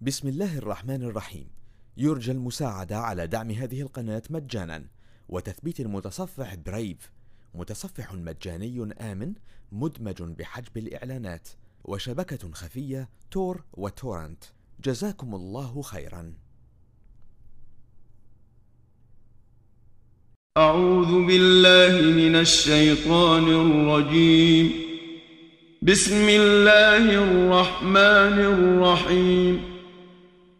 بسم الله الرحمن الرحيم. يرجى المساعدة على دعم هذه القناة مجانا. وتثبيت المتصفح برايف متصفح مجاني آمن مدمج بحجب الإعلانات. وشبكة خفية تور وتورنت. جزاكم الله خيرا. أعوذ بالله من الشيطان الرجيم. بسم الله الرحمن الرحيم.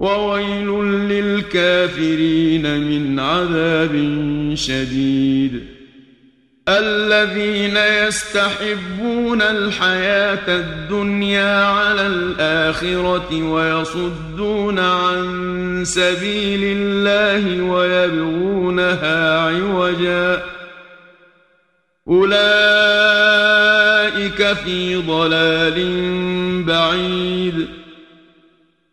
وويل للكافرين من عذاب شديد. الذين يستحبون الحياة الدنيا على الآخرة ويصدون عن سبيل الله ويبغونها عوجا. أولئك في ضلال بعيد.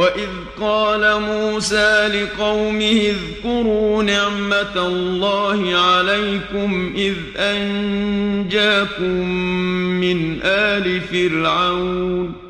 وإذ قال موسى لقومه اذكروا نعمة الله عليكم إذ أنجاكم من آل فرعون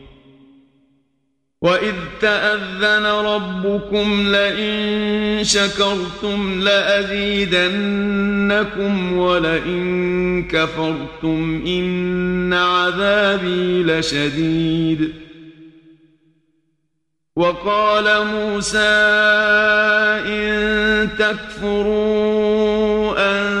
وإذ تأذن ربكم لئن شكرتم لأزيدنكم ولئن كفرتم إن عذابي لشديد. وقال موسى إن تكفروا أنتم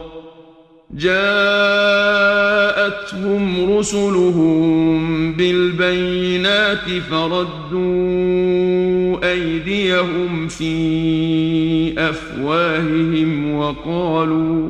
جاءتهم رسلهم بالبينات فردوا أيديهم في أفواههم وقالوا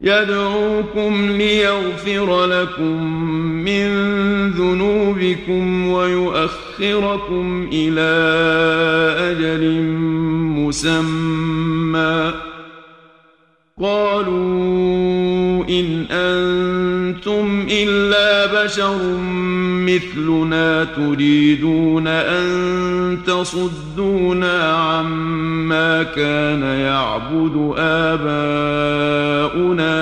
يدعوكم ليغفر لكم من ذنوبكم ويؤخركم إلى أجل مسمى. قالوا إن أنتم إلا بشر مثلنا تريدون أن تصدونا عما كان يعبد آباؤنا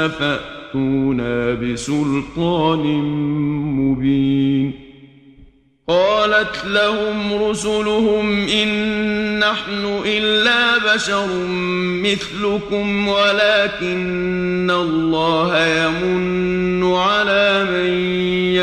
فأتونا بسلطان مبين. قالت لهم رسلهم إن نحن إلا بشر مثلكم ولكن الله يمن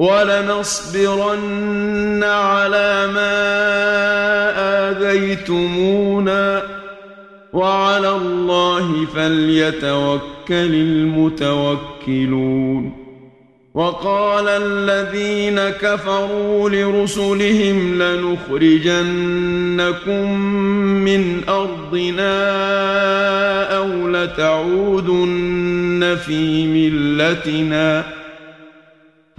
ولنصبرن على ما آذيتمونا وعلى الله فليتوكل المتوكلون. وقال الذين كفروا لرسلهم لنخرجنكم من أرضنا أو لتعودن في ملتنا.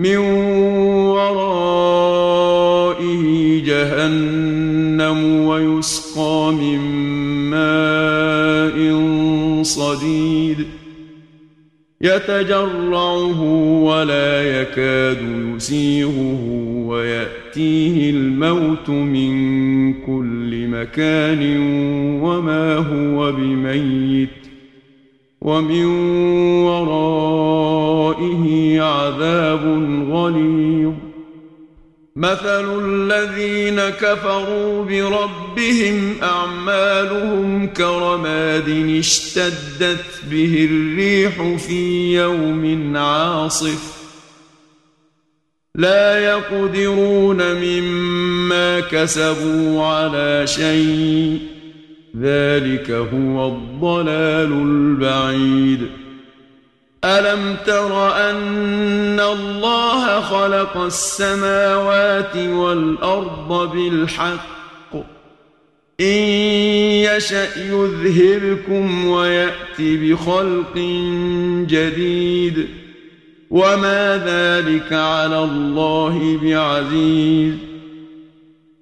من ورائه جهنم ويسقى من ماء صديد يتجرعه ولا يكاد يسيغه ويأتيه الموت من كل مكان وما هو بميت ومن ورائه عذاب غليظ. مثل الذين كفروا بربهم أعمالهم كرماد اشتدت به الريح في يوم عاصف. لا يقدرون مما كسبوا على شيء. ذلك هو الضلال البعيد. ألم تر أن الله خلق السماوات والأرض بالحق؟ إن يشأ يذهبكم ويأت بخلق جديد. وما ذلك على الله بعزيز.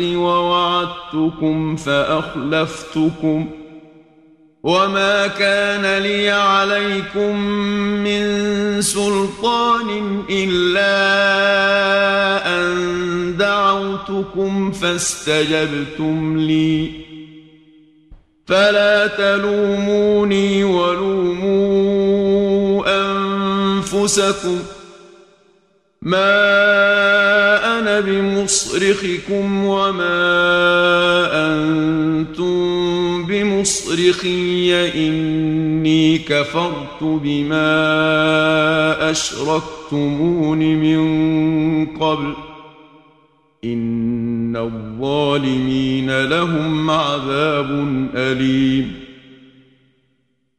ووعدتكم فأخلفتكم وما كان لي عليكم من سلطان إلا أن دعوتكم فاستجبتم لي. فلا تلوموني ولوموا أنفسكم. ما بمصرخكم وما أنتم بمصرخي إني كفرت بما أشركتمون من قبل إن الظالمين لهم عذاب أليم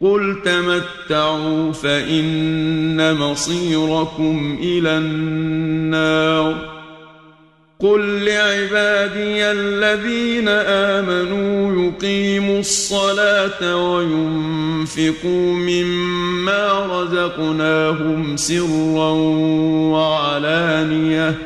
قل تمتعوا فإن مصيركم إلى النار قل لعبادي الذين آمنوا يقيموا الصلاة وينفقوا مما رزقناهم سرا وعلانيةً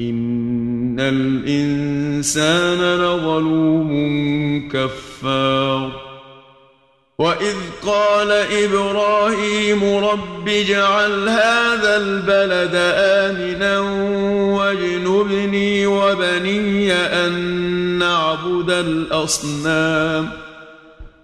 ان الانسان لظلوم كفار واذ قال إبراهيم رب اجعل هذا البلد امنا واجنبني وبني ان نعبد الاصنام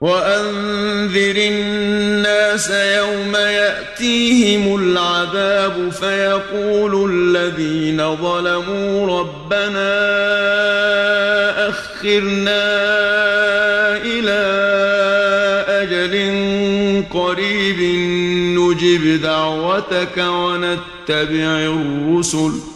وأنذر الناس يوم يأتيهم العذاب فيقول الذين ظلموا ربنا أخرنا إلى أجل قريب نجب دعوتك ونتبع الرسل